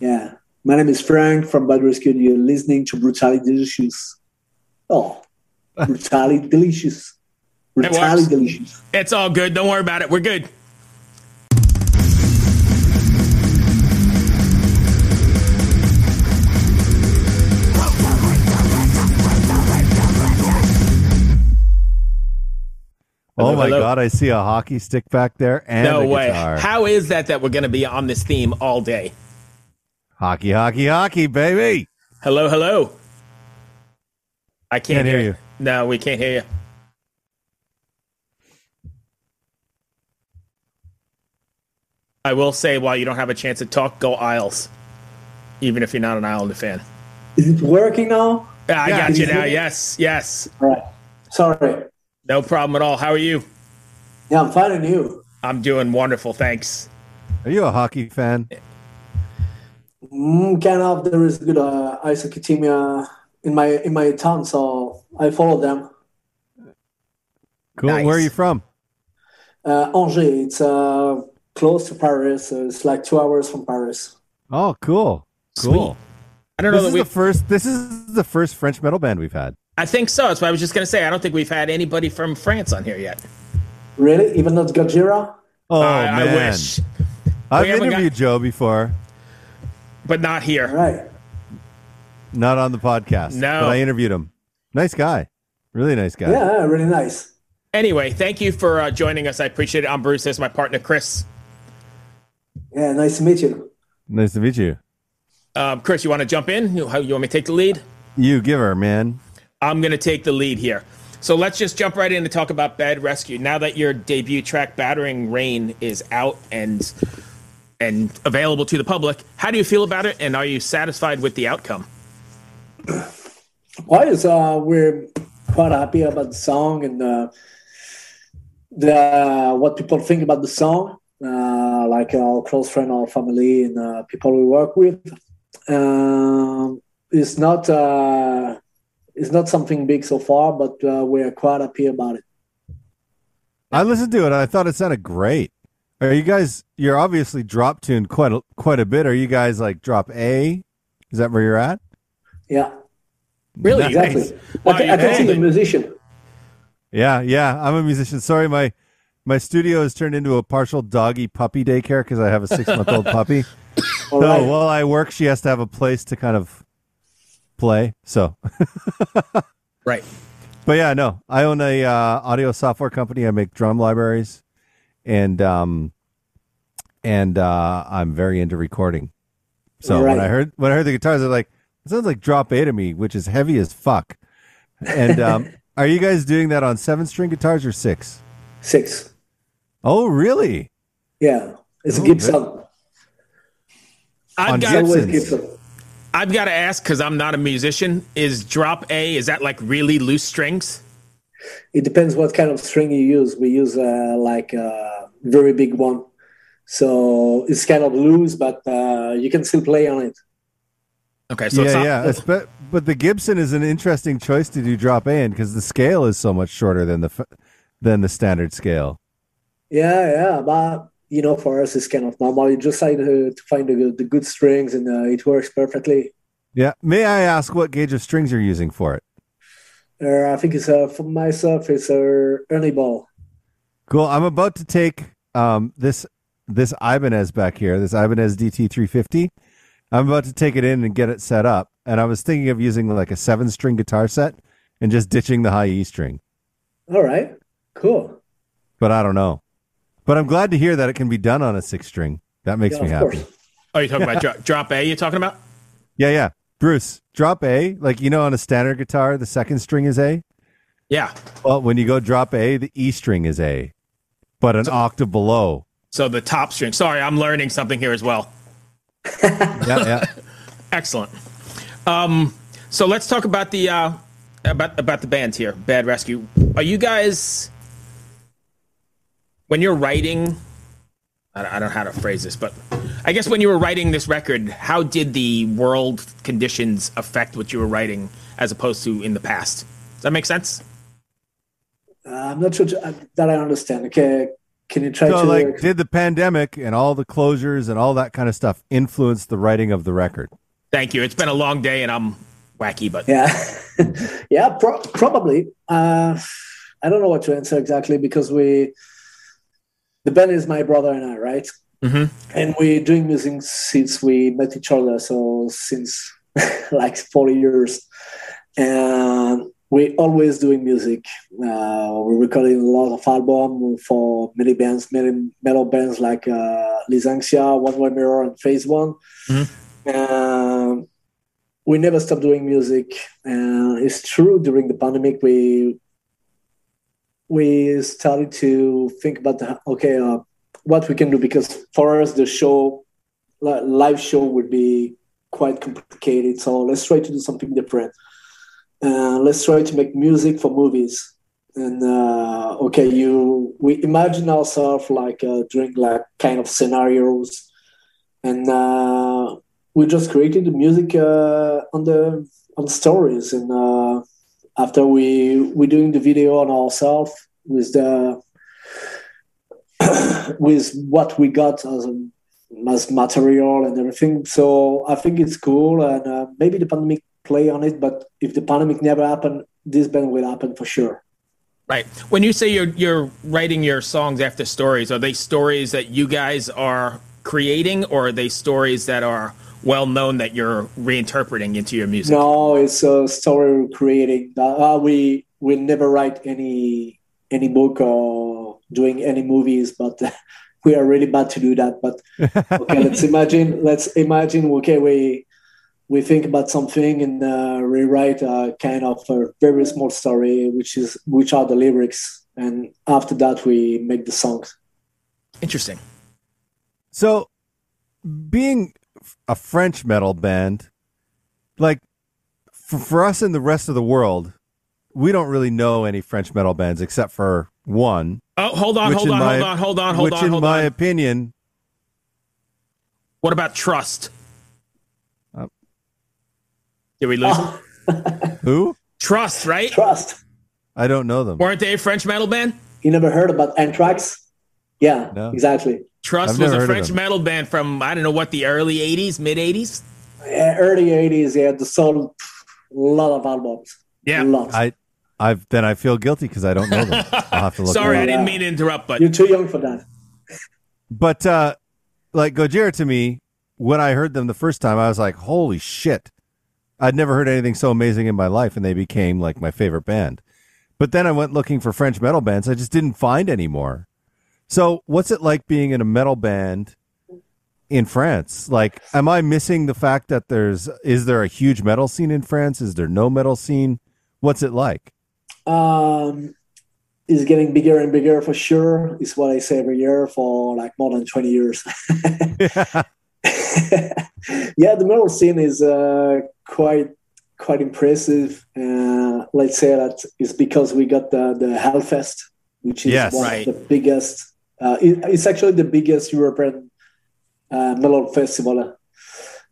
Yeah. My name is Franck from Bad Rescue. You're listening to Brutally Delicious. Oh, Brutally Delicious. Brutally works. Delicious. It's all good. Don't worry about it. We're good. Oh my hello. god, I see a hockey stick back there and no a way. guitar. How is that that we're going to be on this theme all day? Hockey, hockey, hockey, baby. Hello, hello. I can't, Can't hear you. No, we can't hear you. I will say, while you don't have a chance to talk, go Isles. Even if you're not an Islander fan. Is it working now? Yeah, I Yeah, got you now. it? Yes, yes. All right. Sorry. No problem at all. How are you? Yeah, I'm fine. And you. I'm doing wonderful. Thanks. Are you a hockey fan? Mm, kind of. There is good uh, ice hockey team uh, in my in my town, so I follow them. Cool. Nice. Where are you from? Uh, Angers. It's uh, close to Paris. So it's like two hours from Paris. Oh, cool. Cool. I don't This know is we. the first this is the first French metal band we've had. I think so. That's what I was just going to say. I don't think we've had anybody from France on here yet. Really? Even not Gojira? Oh I, man. I wish, I've We haven't interviewed Joe before. But not here. right. Not on the podcast. No. But I interviewed him. Nice guy. Really nice guy. Yeah, really nice. Anyway, thank you for uh, joining us. I appreciate it. I'm Bruce. This is my partner, Chris. Yeah, nice to meet you. Nice to meet you. Um, Chris, you want to jump in? You, you want me to take the lead? You give her, man. I'm going to take the lead here. So let's just jump right in to talk about Bad Rescue. Now that your debut track, Battering Rain, is out and and available to the public, how do you feel about it? And are you satisfied with the outcome? Well, it's, uh, we're quite happy about the song and uh, the what people think about the song, uh, like our close friend, our family, and uh, people we work with. Um, it's not uh, it's not something big so far, but uh, we're quite happy about it. I listened to it I thought it sounded great. Are you guys you're obviously drop tuned quite a, quite a bit. Are you guys like drop A? Is that where you're at? Yeah, Really? exactly. Nice. I, Wow, can, you I can see the musician. Yeah, yeah. I'm a musician. Sorry, my my studio has turned into a partial doggy puppy daycare because I have a six month old puppy. All So right. while I work, she has to have a place to kind of play. So, Right. but yeah, no, I own a uh, audio software company. I make drum libraries, and um, and uh, I'm very into recording. So when I heard when I heard the guitars, I was like, it sounds like drop A to me, which is heavy as fuck. And um, are you guys doing that on seven string guitars or six? Six. Oh, really? Yeah, it's a Oh, Gibson. I've On got, Gibson. I've got to ask because I'm not a musician. Is drop A, is that like really loose strings? It depends what kind of string you use. We use uh, like a very big one, so it's kind of loose, but uh, you can still play on it. Okay, so it's yeah, not, yeah. It's- But, but the Gibson is an interesting choice to do drop A in because the scale is so much shorter than the than the standard scale. Yeah, yeah, but you know, for us, it's kind of normal. You just like to, to find the, the good strings, and uh, it works perfectly. Yeah. May I ask what gauge of strings you're using for it? Uh, I think it's uh, for myself, it's a Ernie ball. Cool. I'm about to take um, this this Ibanez back here, this Ibanez DT350. I'm about to take it in and get it set up, and I was thinking of using like a seven string guitar set and just ditching the high E string, All right, cool. but I don't know. But I'm glad to hear that it can be done on a six string. That makes Yeah, me happy. course. oh, you're talking about dro- drop A, you're talking about? Yeah, yeah. Bruce, drop A, like you know, on a standard guitar, the second string is A. Yeah. Well, when you go drop A, the E string is A, but an octave below. So the top string. Sorry, I'm learning something here as well. Yeah, yeah. Excellent. Um, so let's talk about the uh, about about the band here, Bad Rescue. Are you guys when you're writing? I don't, I don't know how to phrase this, but I guess when you were writing this record, how did the world conditions affect what you were writing as opposed to in the past? Does that make sense? Uh, I'm not sure uh, that I understand. Okay, can you try So, to like, did the pandemic and all the closures and all that kind of stuff influence the writing of the record? Thank you. It's been a long day and I'm wacky, but Yeah, yeah, pro- probably. Uh, I don't know what to answer exactly because we, the band is my brother and I, right? Mhm. And we're doing music since we met each other, so since like forty years, and we're always doing music. Uh, we're recording a lot of albums for many bands, many metal bands like uh, Lysanxia, One Way Mirror, and Phase One. Um, we never stopped doing music. Uh, it's true during the pandemic we we started to think about the, okay uh, what we can do because for us the show live show would be quite complicated. So let's try to do something different. Uh, let's try to make music for movies. And uh, okay, you we imagine ourselves like uh, doing like kind of scenarios, and uh, we just created the music uh, on the on stories. And uh, after we we doing the video on ourselves with the with what we got as as material and everything. So I think it's cool, and uh, maybe the pandemic play on it. But if the pandemic never happened, this band will happen for sure. Right. When you say you're you're writing your songs after stories, are they stories that you guys are creating, or are they stories that are well known that you're reinterpreting into your music? No, it's a story we're creating. Uh, we we never write any any book or doing any movies, but we are really bad to do that. But okay, let's imagine. Let's imagine. Okay, we we think about something and uh, rewrite a kind of a very small story, which is which are the lyrics, and after that we make the songs. Interesting. So, being a French metal band, like for, for us in the rest of the world, we don't really know any French metal bands except for one. Oh, hold on, hold on, my- hold on, hold on, hold which, on, in hold my opinion, What about Trust? Uh, Did we lose Oh. him? who Trust, right? Trust. I don't know them. Weren't they a French metal band? You never heard about Anthrax? Yeah, No. exactly. Trust I've was a French metal band from I don't know what the early '80s, mid '80s. Uh, early '80s, they had the sold a lot of albums. Yeah. a lot. I, I've then I feel guilty because I don't know them. I'll have to look. Sorry, I didn't mean to interrupt, but You're too young for that. But uh like Gojira to me, when I heard them the first time, I was like, "Holy shit!" I'd never heard anything so amazing in my life, and they became like my favorite band. But then I went looking for French metal bands. I just didn't find any more. So, what's it like being in a metal band in France? Like, am I missing the fact that there's is there a huge metal scene in France? Is there no metal scene? What's it like? Um, it's getting bigger and bigger for sure. Is what I say every year for like more than twenty years. yeah, the metal scene is uh, quite quite impressive. Uh, let's say that it's because we got the the Hellfest, which is Yes. one Right. of the biggest. Uh, it, it's actually the biggest European uh, metal festival,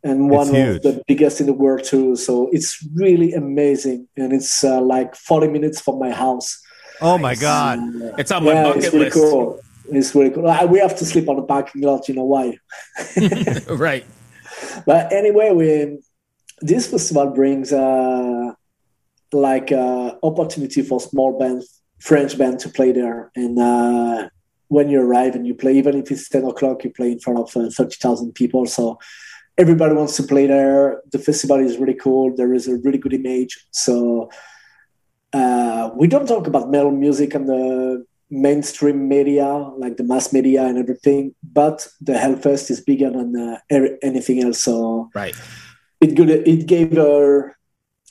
and one of the biggest in the world too. So it's really amazing, and it's uh, like forty minutes from my house. oh my god. Uh, it's on my yeah, bucket it's really list. cool. It's really cool. We have to sleep on the parking lot. You know why? right. But anyway, we this festival brings uh, like uh, opportunity for small bands, French band to play there. And uh, when you arrive and you play, even if it's ten o'clock, you play in front of uh, thirty thousand people. So everybody wants to play there. The festival is really cool. There is a really good image. So uh, we don't talk about metal music and the mainstream media, like the mass media and everything, but the Hellfest is bigger than uh, er- anything else. So Right. it good. It gave a,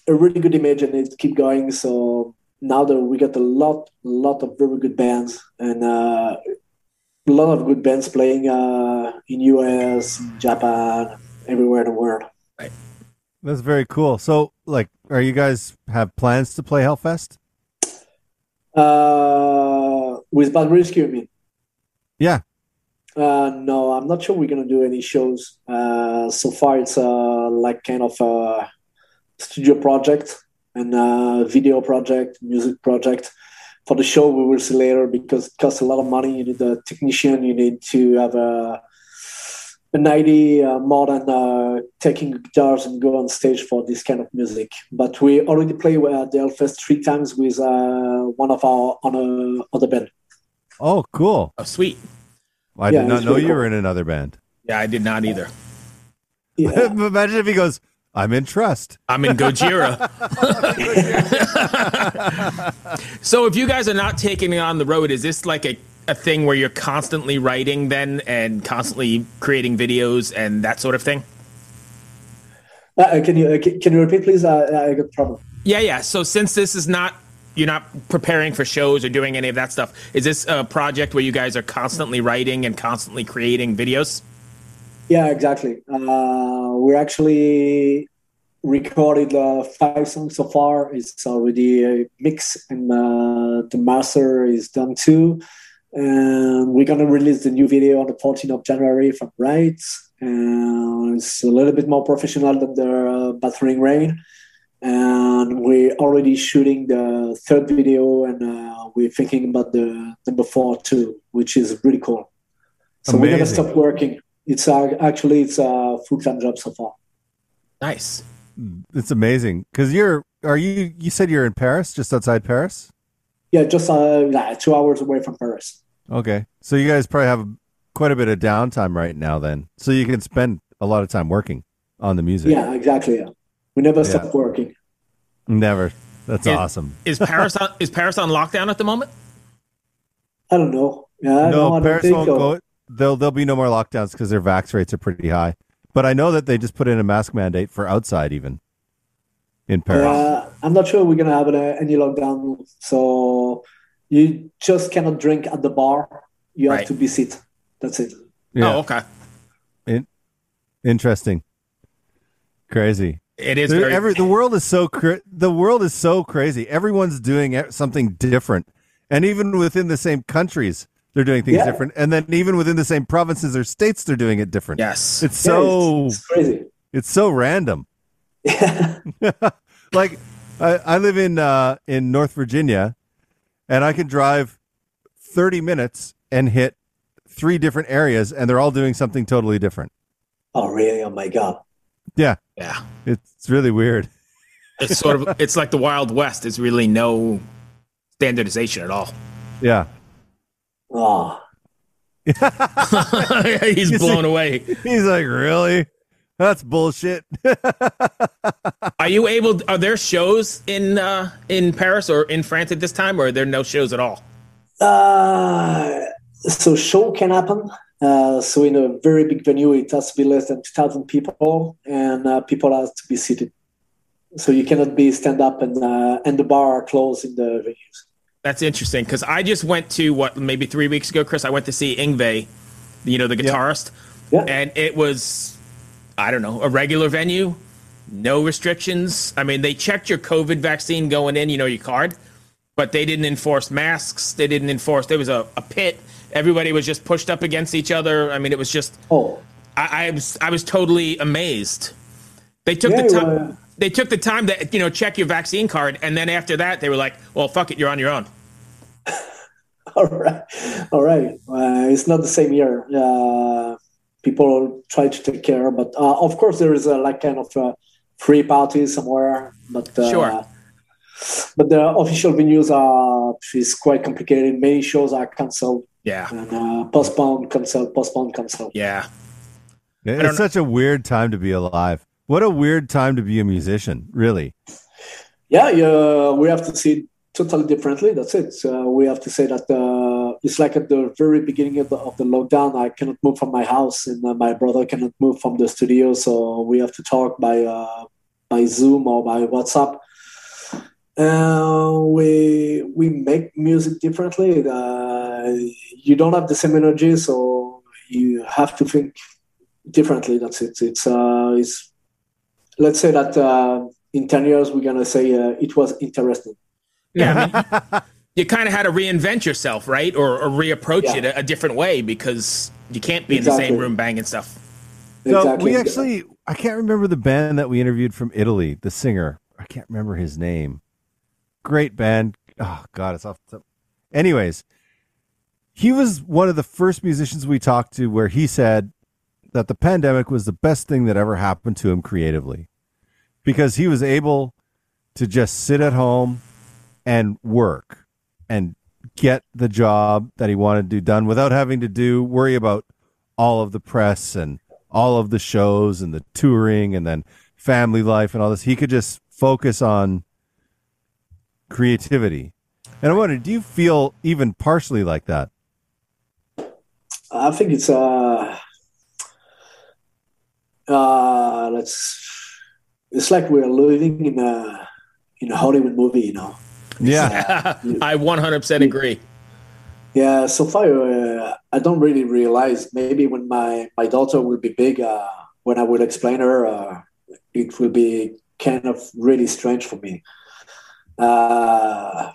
a really good image, and it keep going. So now that we got a lot, lot of very good bands, and uh, a lot of good bands playing uh, in US, Japan, everywhere in the world. That's very cool. So, like, are you guys have plans to play Hellfest? Uh, with Bad Rescue, you mean? Yeah. Uh, no, I'm not sure we're gonna do any shows. Uh, so far, it's uh, like kind of a studio project and a video project, music project. for the show we will see later because it costs a lot of money. You need a technician. You need to have a an idea uh, more than uh, taking guitars and go on stage for this kind of music. But we already play at the Hellfest three times with uh, one of our other other band. Oh, cool! Oh, sweet. I Yeah, did not know really you cool. were in another band. Yeah, I did not either. Yeah. Imagine if he goes, "I'm in Trust." I'm in Gojira. so if you guys are not taking it on the road, is this like a, a thing where you're constantly writing then and constantly creating videos and that sort of thing? Uh, can you uh, can, you repeat, please? Uh, I got problem. Yeah, yeah. So since this is not you're not preparing for shows or doing any of that stuff, is this a project where you guys are constantly writing and constantly creating videos? Yeah, exactly. Uh, we actually recorded uh, five songs so far. It's already a mix, and uh, the master is done too. And we're gonna release the new video on the 14th of January from Rights. And it's a little bit more professional than the uh, Battering Rain. And we're already shooting the third video, and uh, we're thinking about the number four too, which is really cool. So we're gonna stop working. It's uh, actually it's a full time job so far. Nice. It's amazing because you're. Are you? You said you're in Paris, just outside Paris. Yeah, just uh, yeah, two hours away from Paris. Okay, so you guys probably have quite a bit of downtime right now, then, so you can spend a lot of time working on the music. Yeah, exactly. Yeah. We never Yeah. stop working. Never. That's Yeah. awesome. Is Paris on, is Paris on lockdown at the moment? I don't know. Yeah, no, I don't Paris think won't so. go. There'll there'll be no more lockdowns because their vax rates are pretty high. But I know that they just put in a mask mandate for outside, even in Paris. Uh, I'm not sure we're gonna have uh, any lockdown. So you just cannot drink at the bar. You have Right. to be sit. That's it. yeah, Oh, okay. interesting, crazy. It is very every, the world is so cra- the world is so crazy. Everyone's doing something different, and even within the same countries, they're doing things Yeah. different. And then even within the same provinces or states, they're doing it different. yes. It's Yeah, so it's, it's crazy. it's so random. Yeah. like I, I live in uh, in North Virginia, and I can drive thirty minutes and hit three different areas, and they're all doing something totally different. oh really? Oh my god. Yeah, yeah. it's really weird. It's sort of it's like the Wild West. There's really no standardization at all. Yeah, Oh. He's You blown see- away. he's like, really? That's bullshit. Are you able? Are there shows in uh, in Paris or in France at this time, or are there no shows at all? Uh, so show can happen. Uh, so in a very big venue, it has to be less than 2,000 people, and uh, people have to be seated. So you cannot be stand up and uh, and the bar are closed in the venues. That's interesting because I just went to what maybe three weeks ago, Chris. I went to see Yngwie, you know, the guitarist, Yeah. and it was, I don't know, a regular venue, no restrictions. I mean, they checked your COVID vaccine going in, you know, your card, but they didn't enforce masks. They didn't enforce. There was a, a pit. Everybody was just pushed up against each other. I mean, it was just. Oh, I, I was I was totally amazed. They took Yeah, the time. well- they took the time to you know check your vaccine card, and then after that, they were like, "Well, fuck it, you're on your own." all right, all right. Uh, it's not the same year. Uh, people try to take care, but uh, of course there is a like kind of a free party somewhere. But uh, Sure. But the official venues are is quite complicated. Many shows are cancelled Yeah, and uh, postponed, cancelled, postponed, cancelled. yeah. It's know. such a weird time to be alive. What a weird time to be a musician, really. Yeah, yeah, we have to see it totally differently. That's it. Uh, we have to say that uh, it's like at the very beginning of the, of the lockdown. I cannot move from my house, and uh, my brother cannot move from the studio. So we have to talk by uh, by Zoom or by WhatsApp. Uh, we we make music differently. Uh, you don't have the same energy, so you have to think differently. That's it. It's uh, it's let's say that uh, in ten years we're gonna say uh, it was interesting. Yeah, I mean, you kind of had to reinvent yourself, right, or, or reapproach Yeah. it a, a different way because you can't be in the same Exactly. room banging stuff. So Exactly. we actually, I can't remember the band that we interviewed from Italy. The singer, I can't remember his name. Great band. Oh God, it's off. The, Anyways, he was one of the first musicians we talked to where he said that the pandemic was the best thing that ever happened to him creatively because he was able to just sit at home and work and get the job that he wanted to do done without having to do worry about all of the press and all of the shows and the touring and then family life and all this. He could just focus on creativity. And I wonder, do you feel even partially like that? I think it's uh, uh, let's. It's like we're living in a in a Hollywood movie, you know. Yeah, I 100% agree. Yeah, so far uh, I don't really realize. Maybe when my my daughter will be big, uh, when I will explain her, uh, it will be kind of really strange for me. Uh,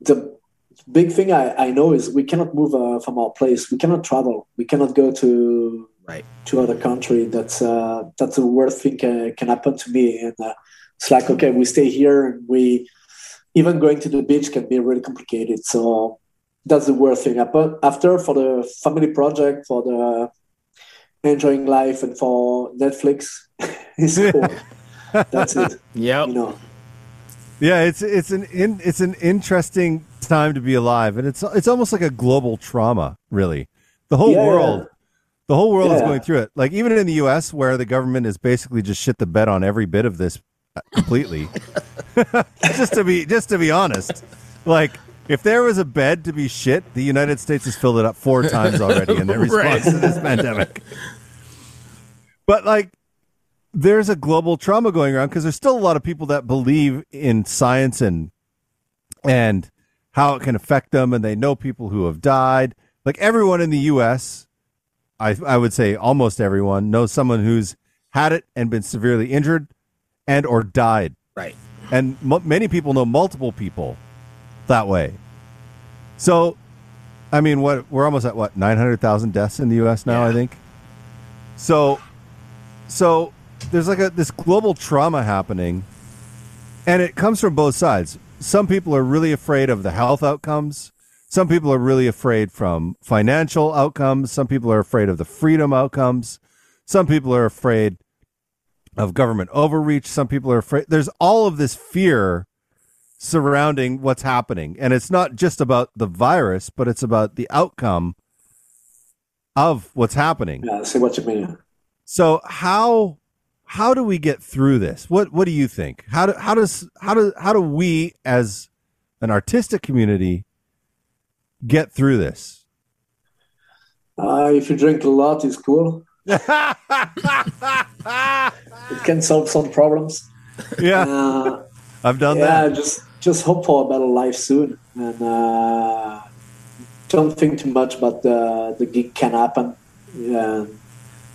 the big thing I, I know is we cannot move uh, from our place. We cannot travel. We cannot go to right to other country. That's uh, that's the worst thing can, can happen to me. And uh, it's like okay, we stay here, and we even going to the beach can be really complicated. So that's the worst thing. But after for the family project, for the enjoying life, and for Netflix, it's cool. that's it. Yeah. You know. Yeah, it's it's an in, it's an interesting time to be alive, and it's it's almost like a global trauma, really. The whole Yeah. world, the whole world is going through it. Like even in the U.S., where the government is basically just shit the bed on every bit of this completely. just to be just to be honest, like if there was a bed to be shit, the United States has filled it up four times already in their response Right. to this pandemic. But like there's a global trauma going around because there's still a lot of people that believe in science and and how it can affect them and they know people who have died like everyone in the US I I would say almost everyone knows someone who's had it and been severely injured and or died. Right. and m- many people know multiple people that way. So I mean what we're almost at what 900,000 deaths in the US now Yeah. I think? So so there's like a this global trauma happening and it comes from both sides. Some people are really afraid of the health outcomes. Some people are really afraid from financial outcomes. Some people are afraid of the freedom outcomes. Some people are afraid of government overreach some people are afraid there's all of this fear surrounding what's happening and it's not just about the virus but it's about the outcome of what's happening Yeah, I see what you mean. so how how do we get through this? What what do you think? How do how does how do how do we as an artistic community get through this? Uh, if you drink a lot, it's cool. It can solve some problems. Yeah, Uh, I've done yeah, that. just just hope for a better life soon, and uh, don't think too much about the the gig can happen. Yeah,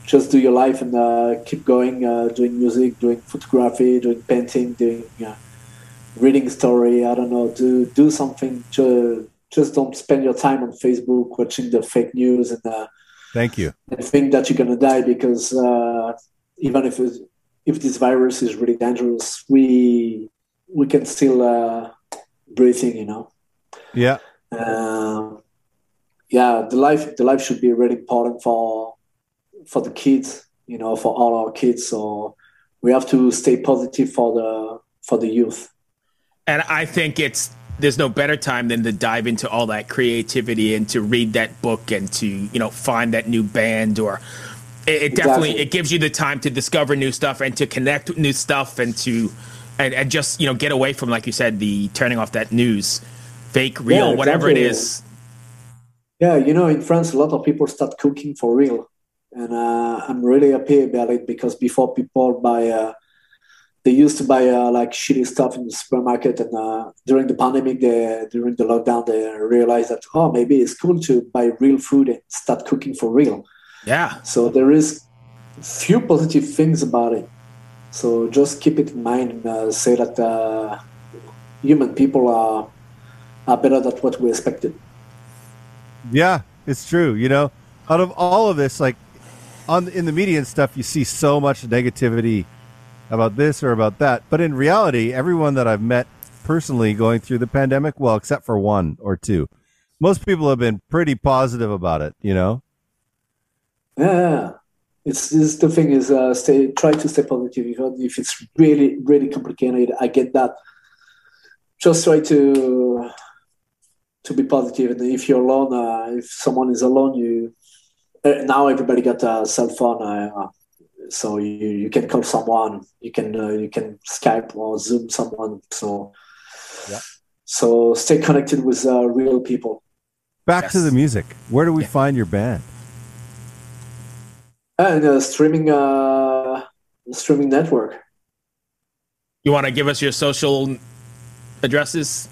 just do your life and uh, keep going, uh, doing music, doing photography, doing painting, doing uh, reading story. I don't know, do do something. To, just don't spend your time on Facebook watching the fake news and. Thank you. and think that you're gonna die because uh, even if it's, if this virus is really dangerous, we we can still uh, breathing. You know, Yeah, um, yeah. The life the life should be really important for for the kids. You know, for all our kids. So we have to stay positive for the for the youth. And I think it's there's no better time than to dive into all that creativity and to read that book and to you know find that new band or it, it definitely Exactly. it gives you the time to discover new stuff and to connect with new stuff and to and, and just you know get away from like you said the turning off that news fake real Yeah, whatever it exactly. is Yeah, you know, in France, a lot of people start cooking for real, and uh, I'm really happy about it because before people buy, uh, they used to buy uh, like shitty stuff in the supermarket, and uh, during the pandemic, they, during the lockdown, they realized that oh, maybe it's cool to buy real food and start cooking for real. yeah So there is few positive things about it. So just keep it in mind and uh, say that uh, human people are are better than what we expected. yeah, it's true. You know, out of all of this, like on in the media and stuff, you see so much negativity about this or about that. But in reality, everyone that I've met personally going through the pandemic? Well, except for one or two. Most people have been pretty positive about it, you know? Yeah. It's, it's the thing is uh, stay try to stay positive if it's really really complicated. I get that. Just try to to be positive, and if you're alone, uh, if someone is alone, you uh, now everybody got a cell phone, uh, so you, you can call someone, you can uh, you can Skype or Zoom someone. So Yeah. so stay connected with uh, real people. Back to the music. Where do we find your band? And uh, streaming uh, streaming network. You want to give us your social addresses?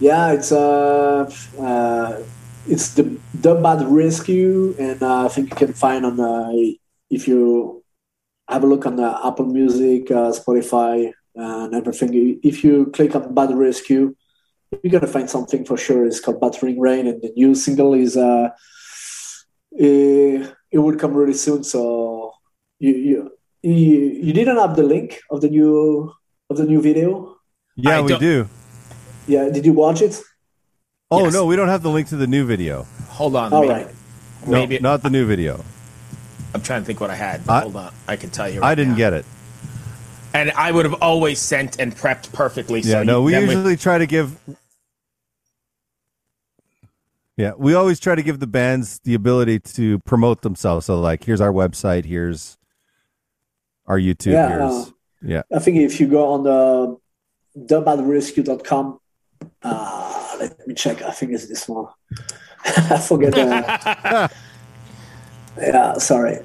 Yeah, it's uh, uh it's the the bad rescue, and uh, I think you can find on uh, if you have a look on the Apple Music, uh, Spotify, and everything. If you click on bad rescue, you're gonna find something for sure. It's called Battering Rain, and the new single is uh, it, it will come really soon. So you you you, you didn't have the link of the new of the new video. Yeah, I we don't- do. Yeah, did you watch it? Oh Yes. no, we don't have the link to the new video. Hold on. All maybe, right. No, Maybe not the new video. I'm trying to think what I had. I- Hold on. I can tell you. I didn't now. get it. And I would have always sent and prepped perfectly. Yeah, so no, you- we then usually try to give. Yeah, we always try to give the bands the ability to promote themselves. So, like, here's our website. Here's our YouTube. Yeah, here's uh, yeah. I think if you go on the thebadrescue.com, uh, let me check. I think it's this one. I forget. The, yeah, sorry.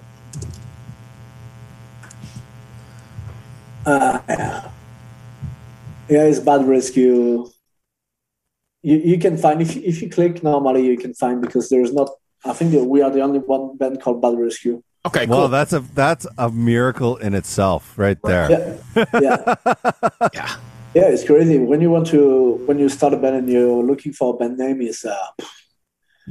Uh, yeah. yeah, it's Bad Rescue. You, you can find if you, if you click normally you can find because there's not. I think that we are the only one band called Bad Rescue. Okay, Well, that's a that's a miracle in itself, right there. Yeah, yeah. yeah. Yeah, it's crazy. When you want to, when you start a band and you're looking for a band name, is uh,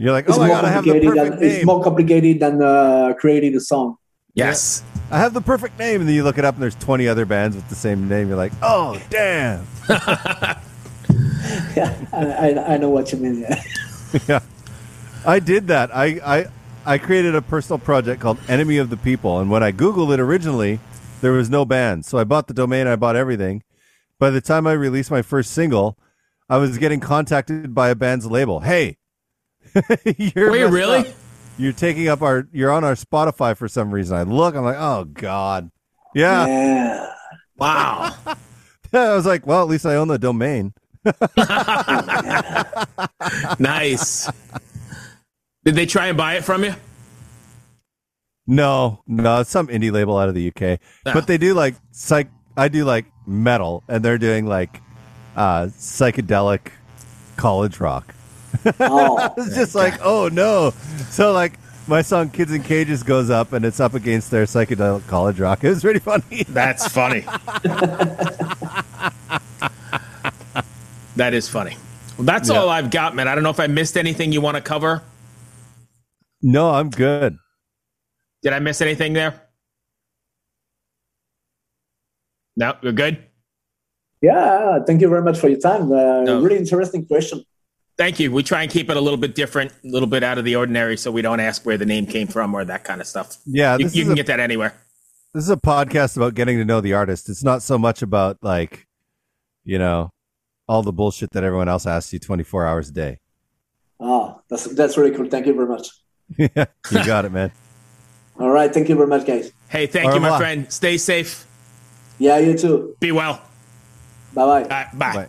You're like, it's oh my more god, I have the complicated. perfect Than, it's more complicated than uh, creating a song. Yes. I have the perfect name, and then you look it up, and there's 20 other bands with the same name. You're like, oh damn. Yeah, I, I, I know what you mean. Yeah. yeah, I did that. I, I I created a personal project called Enemy of the People, and when I googled it originally, there was no band. So I bought the domain, I bought everything. By the time I released my first single, I was getting contacted by a band's label. Hey, you're Wait, really? up. You're taking up our. You're on our Spotify for some reason. I look. I'm like, oh god. Yeah. yeah. Wow. I was like, well, at least I own the domain. nice. Did they try and buy it from you? No, no, it's some indie label out of the UK. Ah. But they do like psych. I do like metal, and they're doing like uh psychedelic college rock. Oh, It's just like, oh no. So like my song "Kids in Cages" goes up, and it's up against their psychedelic college rock. It was pretty funny. That's funny. that is funny. Well, that's Yeah. all I've got, man. I don't know if I missed anything you want to cover. no, I'm good. Did I miss anything there? No, we're good. yeah. Thank you very much for your time. Uh, No. Really interesting question. Thank you. We try and keep it a little bit different, a little bit out of the ordinary, so we don't ask where the name came from or that kind of stuff. Yeah, You, you can a, get that anywhere. this is a podcast about getting to know the artist. It's not so much about like, you know, all the bullshit that everyone else asks you 24 hours a day. Oh, that's that's really cool. Thank you very much. Yeah, you got it, man. All right. Thank you very much, guys. Hey, thank Au you, my friend. Stay safe. Yeah, you too. Be well. Bye bye. All right, bye. Bye.